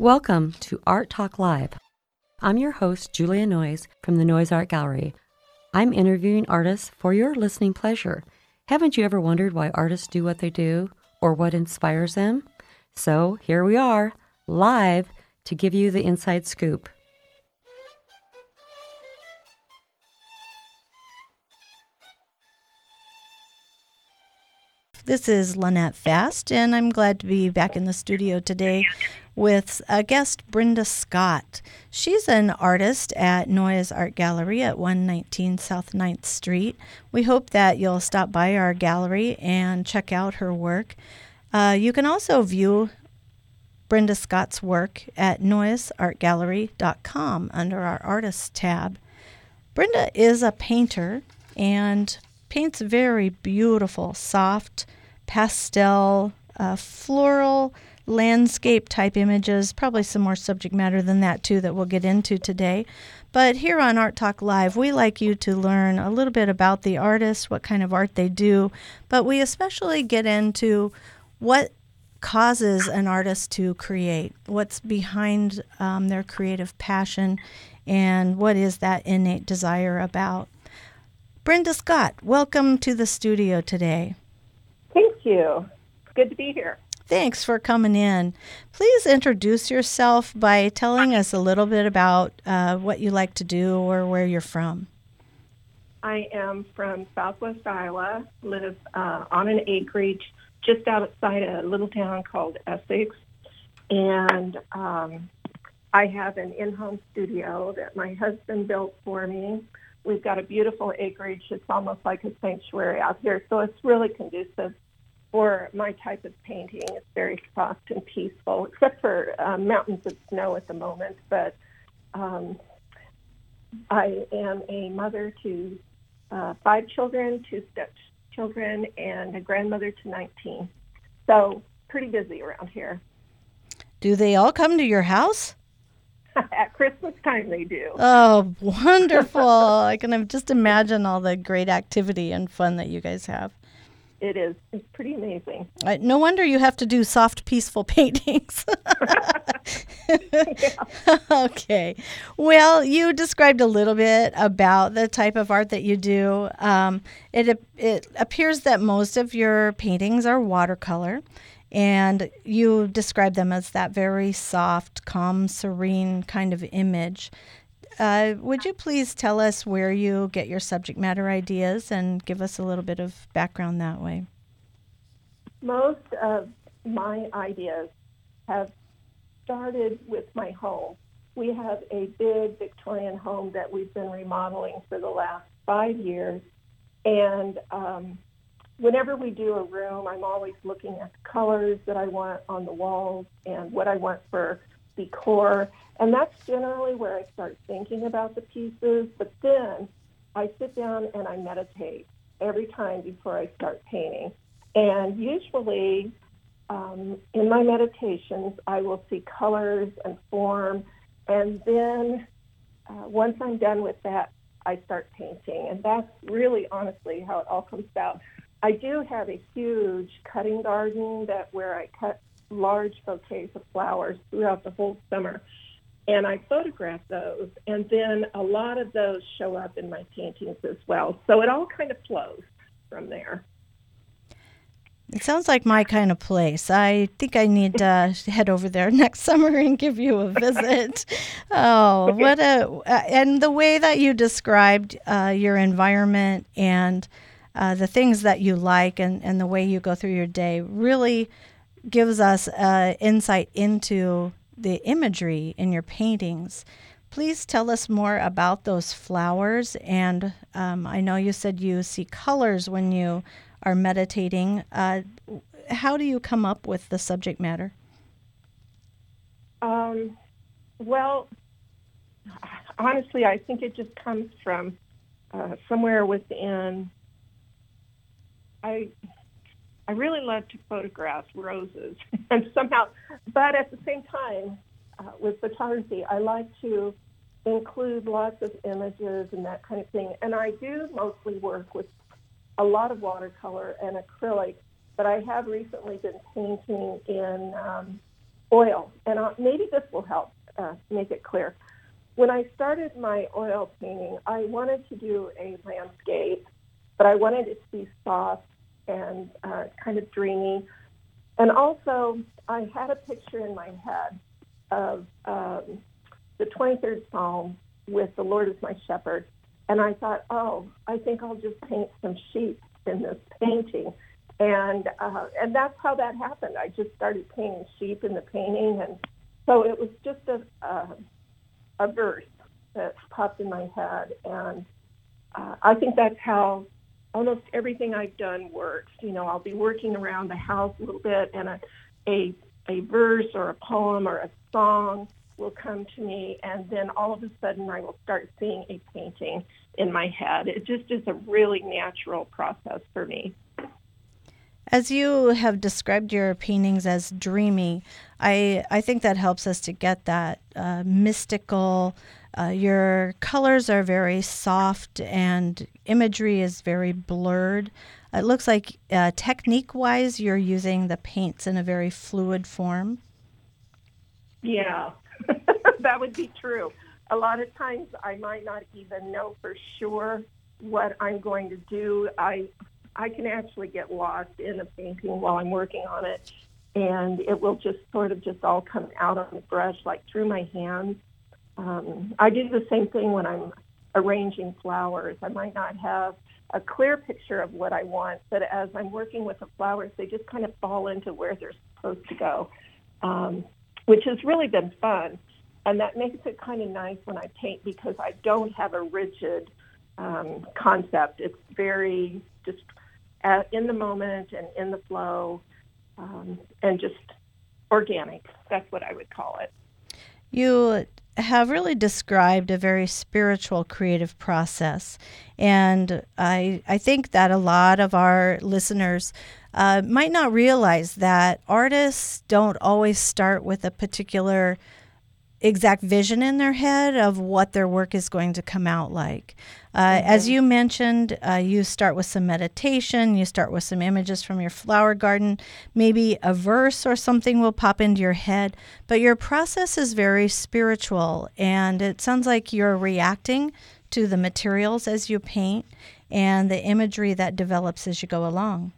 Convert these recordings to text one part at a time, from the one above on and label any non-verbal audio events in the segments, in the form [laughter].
Welcome to Art Talk Live. I'm your host, Julia Noyes from the Noyes Art Gallery. I'm interviewing artists for your listening pleasure. Haven't you ever wondered why artists do what they do or what inspires them? So here we are, live, to give you the inside scoop. This is Lynette Fast, and I'm glad to be back in the studio today with a guest, Brenda Scott. She's an artist at Noyes Art Gallery at 119 South 9th Street. We hope that you'll stop by our gallery and check out her work. Uh, you can also view Brenda Scott's work at noyesartgallery.com under our Artists tab. Brenda is a painter and paints very beautiful, soft, pastel, uh, floral, landscape type images, probably some more subject matter than that too that we'll get into today. But here on Art Talk Live, we like you to learn a little bit about the artist, what kind of art they do, but we especially get into what causes an artist to create, what's behind um, their creative passion, and what is that innate desire about. Brenda Scott, welcome to the studio today. Thank you. Good to be here. Thanks for coming in. Please introduce yourself by telling us a little bit about uh, what you like to do or where you're from. I am from Southwest Iowa, live uh, on an acreage just outside a little town called Essex. And um, I have an in home studio that my husband built for me. We've got a beautiful acreage. It's almost like a sanctuary out here. So it's really conducive for my type of painting. It's very soft and peaceful, [laughs] except for um, mountains of snow at the moment. But um, I am a mother to uh, five children, two stepchildren, and a grandmother to 19. So pretty busy around here. Do they all come to your house? [laughs] At Christmas time, they do. Oh, wonderful. [laughs] I can just imagine all the great activity and fun that you guys have it is it's pretty amazing. Uh, no wonder you have to do soft, peaceful [laughs] paintings. [laughs] [laughs] okay. Well, you described a little bit about the type of art that you do. Um, it it appears that most of your paintings are watercolor, and you describe them as that very soft, calm, serene kind of image. Uh, would you please tell us where you get your subject matter ideas and give us a little bit of background that way? Most of my ideas have started with my home. We have a big Victorian home that we've been remodeling for the last five years. And um, whenever we do a room, I'm always looking at the colors that I want on the walls and what I want for decor. And that's generally where I start thinking about the pieces. But then I sit down and I meditate every time before I start painting. And usually um, in my meditations, I will see colors and form. And then uh, once I'm done with that, I start painting. And that's really honestly how it all comes about. I do have a huge cutting garden that where I cut large bouquets of flowers throughout the whole summer. And I photograph those, and then a lot of those show up in my paintings as well. So it all kind of flows from there. It sounds like my kind of place. I think I need to [laughs] head over there [laughs] next summer and give you a visit. [laughs] oh, what a uh, and the way that you described uh, your environment and uh, the things that you like and, and the way you go through your day really gives us uh, insight into the imagery in your paintings. Please tell us more about those flowers. And um, I know you said you see colors when you are meditating. Uh, how do you come up with the subject matter? Um, well, honestly, I think it just comes from uh, somewhere within. I I really love to photograph roses, [laughs] and somehow, but at the same time, uh, with photography, I like to include lots of images and that kind of thing. And I do mostly work with a lot of watercolor and acrylic, but I have recently been painting in um, oil, and uh, maybe this will help uh, make it clear. When I started my oil painting, I wanted to do a landscape, but I wanted it to be soft and uh, kind of dreamy. And also, I had a picture in my head of um, the 23rd Psalm with the Lord as my shepherd. And I thought, oh, I think I'll just paint some sheep in this painting. And uh, and that's how that happened. I just started painting sheep in the painting, and so it was just a uh, a verse that popped in my head, and uh, I think that's how almost everything I've done works. You know, I'll be working around the house a little bit, and a a a verse or a poem or a song will come to me, and then all of a sudden I will start seeing a painting in my head. It just is a really natural process for me. As you have described your paintings as dreamy, I, I think that helps us to get that uh, mystical. Uh, your colors are very soft and imagery is very blurred. It looks like uh, technique wise, you're using the paints in a very fluid form. Yeah, [laughs] that would be true. A lot of times I might not even know for sure what I'm going to do. I I can actually get lost in a painting while I'm working on it, and it will just sort of just all come out on the brush, like through my hands. Um, I do the same thing when I'm arranging flowers. I might not have a clear picture of what I want, but as I'm working with the flowers, they just kind of fall into where they're supposed to go, um, which has really been fun. And that makes it kind of nice when I paint because I don't have a rigid um, concept. It's very just at, in the moment and in the flow um, and just organic. That's what I would call it. You have really described a very spiritual creative process. And I, I think that a lot of our listeners uh, might not realize that artists don't always start with a particular exact vision in their head of what their work is going to come out like. Uh, mm-hmm. As you mentioned, uh, you start with some meditation, you start with some images from your flower garden, maybe a verse or something will pop into your head, but your process is very spiritual, and it sounds like you're reacting to the materials as you paint and the imagery that develops as you go along.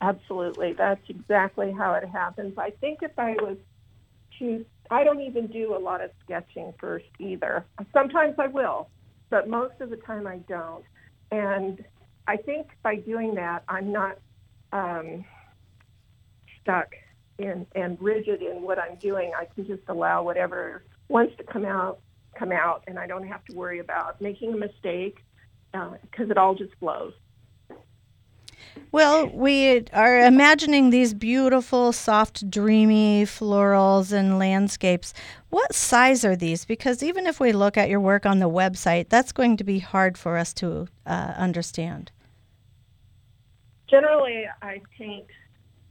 Absolutely. That's exactly how it happens. I think if I was to I don't even do a lot of sketching first either. Sometimes I will, but most of the time I don't. And I think by doing that, I'm not um, stuck in and rigid in what I'm doing. I can just allow whatever wants to come out come out, and I don't have to worry about making a mistake because uh, it all just flows. Well, we are imagining these beautiful, soft, dreamy florals and landscapes. What size are these? Because even if we look at your work on the website, that's going to be hard for us to uh, understand. Generally, I paint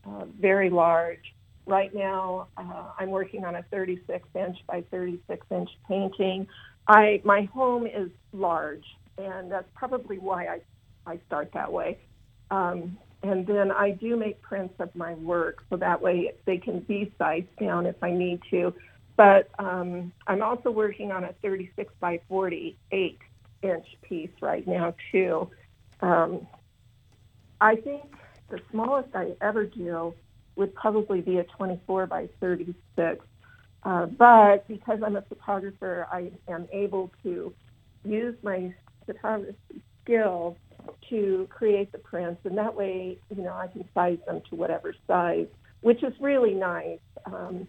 uh, very large. Right now, uh, I'm working on a 36 inch by 36 inch painting. I my home is large, and that's probably why I I start that way. Um, and then I do make prints of my work so that way they can be sized down if I need to. But um, I'm also working on a 36 by 48 inch piece right now too. Um, I think the smallest I ever do would probably be a 24 by 36. Uh, but because I'm a photographer, I am able to use my photography skills to create the prints, and that way, you know, I can size them to whatever size, which is really nice. Um,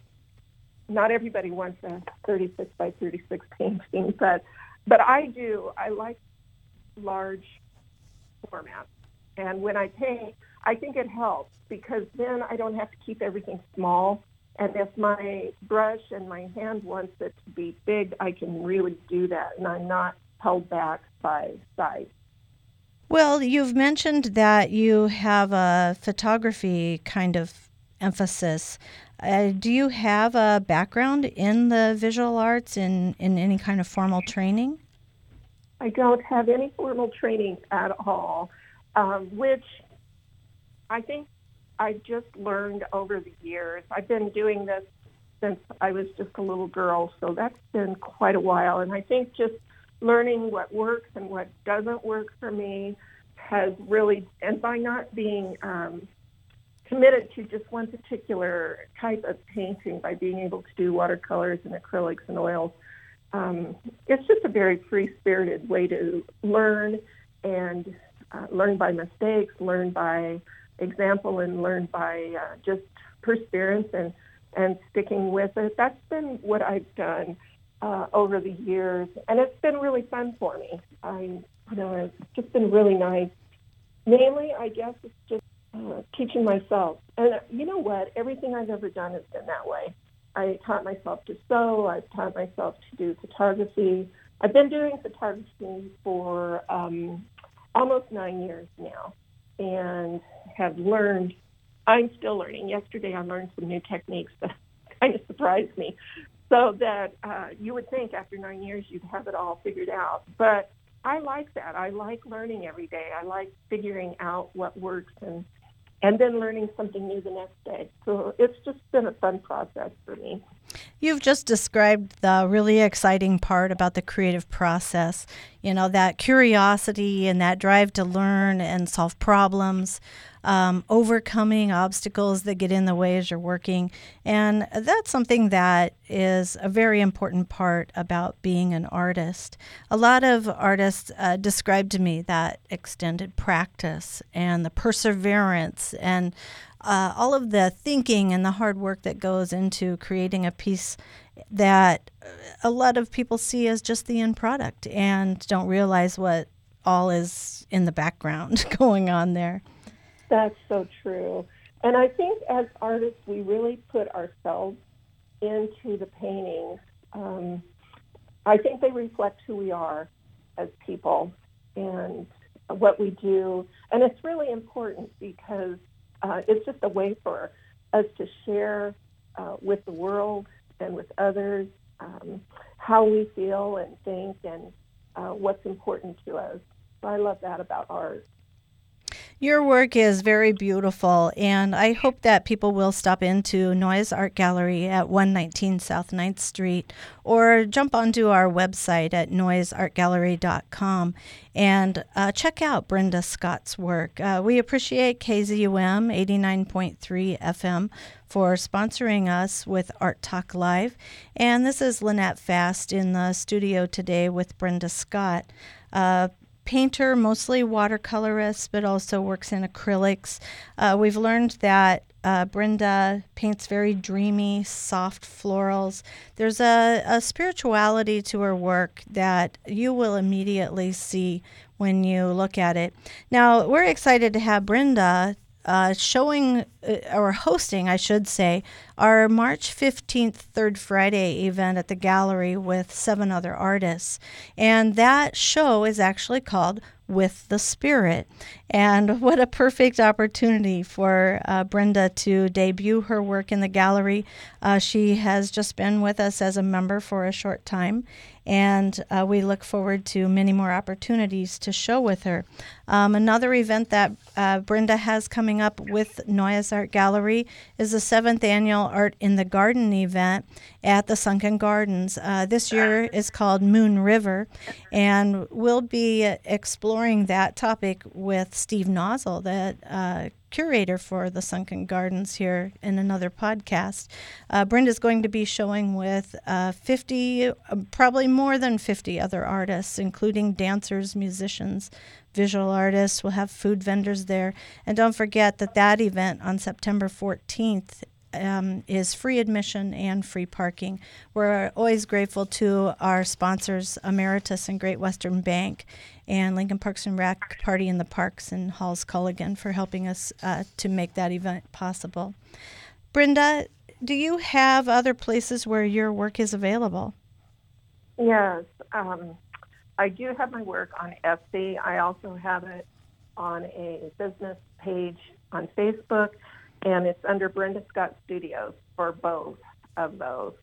not everybody wants a 36 by 36 painting, but but I do. I like large formats, and when I paint, I think it helps because then I don't have to keep everything small. And if my brush and my hand wants it to be big, I can really do that, and I'm not held back by size. Well, you've mentioned that you have a photography kind of emphasis. Uh, do you have a background in the visual arts in, in any kind of formal training? I don't have any formal training at all, um, which I think I've just learned over the years. I've been doing this since I was just a little girl, so that's been quite a while. And I think just learning what works and what doesn't work for me has really, and by not being um, committed to just one particular type of painting, by being able to do watercolors and acrylics and oils, um, it's just a very free-spirited way to learn and uh, learn by mistakes, learn by example, and learn by uh, just perseverance and and sticking with it. That's been what I've done uh, over the years, and it's been really fun for me. I, you know, it's just been really nice. Mainly, I guess it's just uh, teaching myself. And uh, you know what? Everything I've ever done has been that way. I taught myself to sew. I've taught myself to do photography. I've been doing photography for um, almost nine years now, and have learned I'm still learning. Yesterday, I learned some new techniques that [laughs] kind of surprised me. So that uh, you would think after nine years you'd have it all figured out. But I like that. I like learning every day. I like figuring out what works and and then learning something new the next day. So it's just been a fun process for me. You've just described the really exciting part about the creative process. You know, that curiosity and that drive to learn and solve problems um, overcoming obstacles that get in the way as you're working. And that's something that is a very important part about being an artist. A lot of artists uh, describe to me that extended practice and the perseverance and uh, all of the thinking and the hard work that goes into creating a piece that a lot of people see as just the end product and don't realize what all is in the background [laughs] going on there. That's so true. And I think as artists, we really put ourselves into the painting. Um, I think they reflect who we are as people and what we do. And it's really important because uh, it's just a way for us to share uh, with the world and with others um, how we feel and think and uh, what's important to us. So I love that about art. Your work is very beautiful, and I hope that people will stop into Noyes Art Gallery at 119 South 9th Street or jump onto our website at noyesartgallery.com and uh, check out Brenda Scott's work. Uh, we appreciate KZUM 89.3 FM for sponsoring us with Art Talk Live. And this is Lynette Fast in the studio today with Brenda Scott. Uh, painter, mostly watercolorist, but also works in acrylics. Uh, we've learned that uh, Brenda paints very dreamy, soft florals. There's a, a spirituality to her work that you will immediately see when you look at it. Now, we're excited to have Brenda uh, showing or hosting, I should say, our March 15th Third Friday event at the gallery with seven other artists. And that show is actually called With the Spirit. And what a perfect opportunity for uh, Brenda to debut her work in the gallery. Uh, she has just been with us as a member for a short time, and uh, we look forward to many more opportunities to show with her. Um, another event that uh, Brenda has coming up with Noyes Art Gallery is the seventh annual Art in the Garden event at the Sunken Gardens. Uh, this year is called Moon River, and we'll be exploring that topic with Steve Nozzle, the uh, curator for the Sunken Gardens here in another podcast. Uh, Brenda's going to be showing with uh, 50, uh, probably more than 50 other artists, including dancers, musicians, visual artists. We'll have food vendors there. And don't forget that that event on September 14th um, is free admission and free parking. We're always grateful to our sponsors, Emeritus and Great Western Bank, and Lincoln Parks and Rec Party in the Parks and Halls Culligan for helping us uh, to make that event possible. Brenda, do you have other places where your work is available? Yes, um, I do have my work on Etsy. I also have it on a business page on Facebook, and it's under Brenda Scott Studios for both of those.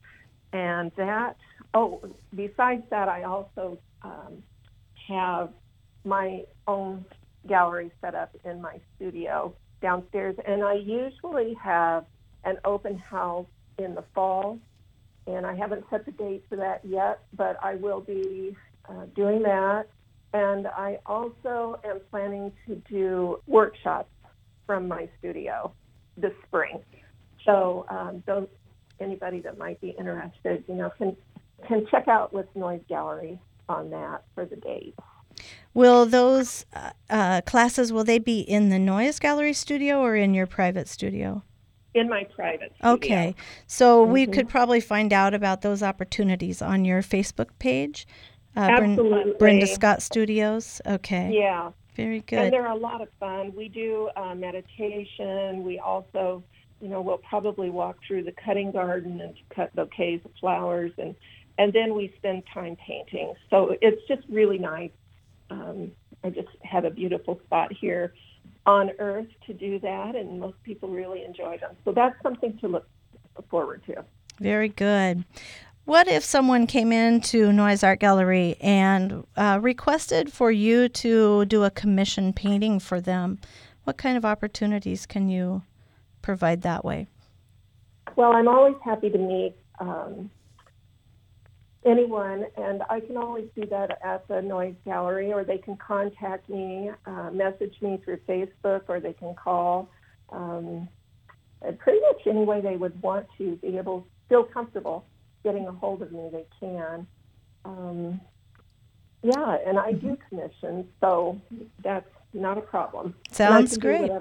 And that, oh, besides that, I also um, have my own gallery set up in my studio downstairs, and I usually have an open house in the fall, and I haven't set the date for that yet, but I will be uh, doing that. And I also am planning to do workshops from my studio this spring. So um, those anybody that might be interested, you know, can can check out with Noyes Gallery on that for the date. Will those uh, uh, classes will they be in the Noyes Gallery studio or in your private studio? In my private studio. Okay, so we could probably find out about those opportunities on your Facebook page. Uh, Absolutely. Brenda Scott Studios. Okay. Yeah. Very good. And they're a lot of fun. We do uh, meditation. We also, you know, we'll probably walk through the cutting garden and cut bouquets of flowers, and and then we spend time painting. So it's just really nice. Um, I just have a beautiful spot here on Earth to do that, and most people really enjoy them. So that's something to look forward to. Very good. What if someone came into Noyes Art Gallery and uh, requested for you to do a commission painting for them? What kind of opportunities can you provide that way? Well, I'm always happy to meet um, anyone, and I can always do that at the Noyes Gallery, or they can contact me, uh, message me through Facebook, or they can call. Um, pretty much any way they would want to be able feel comfortable getting a hold of me, they can. Um, yeah, and I do commissions, so that's not a problem. Sounds great.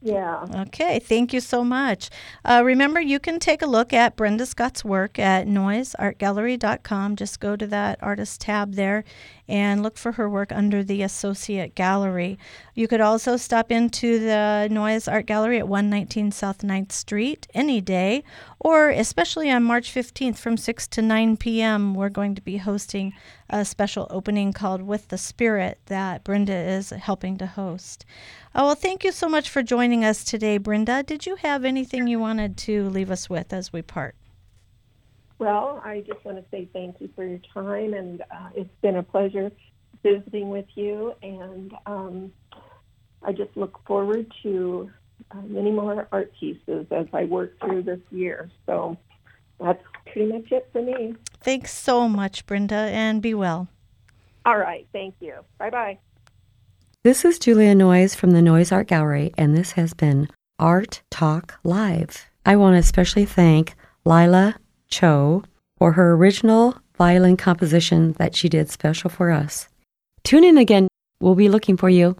Yeah. Okay, thank you so much. Uh, remember, you can take a look at Brenda Scott's work at noyesartgallery.com. Just go to that artist tab there and look for her work under the Associate Gallery. You could also stop into the Noyes Art Gallery at 119 South 9th Street any day, or especially on March 15th from 6 to 9 p.m., we're going to be hosting a special opening called With the Spirit that Brenda is helping to host. Oh, well, thank you so much for joining us today, Brenda. Did you have anything you wanted to leave us with as we part? Well, I just want to say thank you for your time, and uh, it's been a pleasure visiting with you. And um, I just look forward to uh, many more art pieces as I work through this year. So that's pretty much it for me. Thanks so much, Brenda, and be well. All right, thank you. Bye bye. This is Julia Noyes from the Noyes Art Gallery, and this has been Art Talk Live. I want to especially thank Lila Cho for her original violin composition that she did special for us. Tune in again. We'll be looking for you.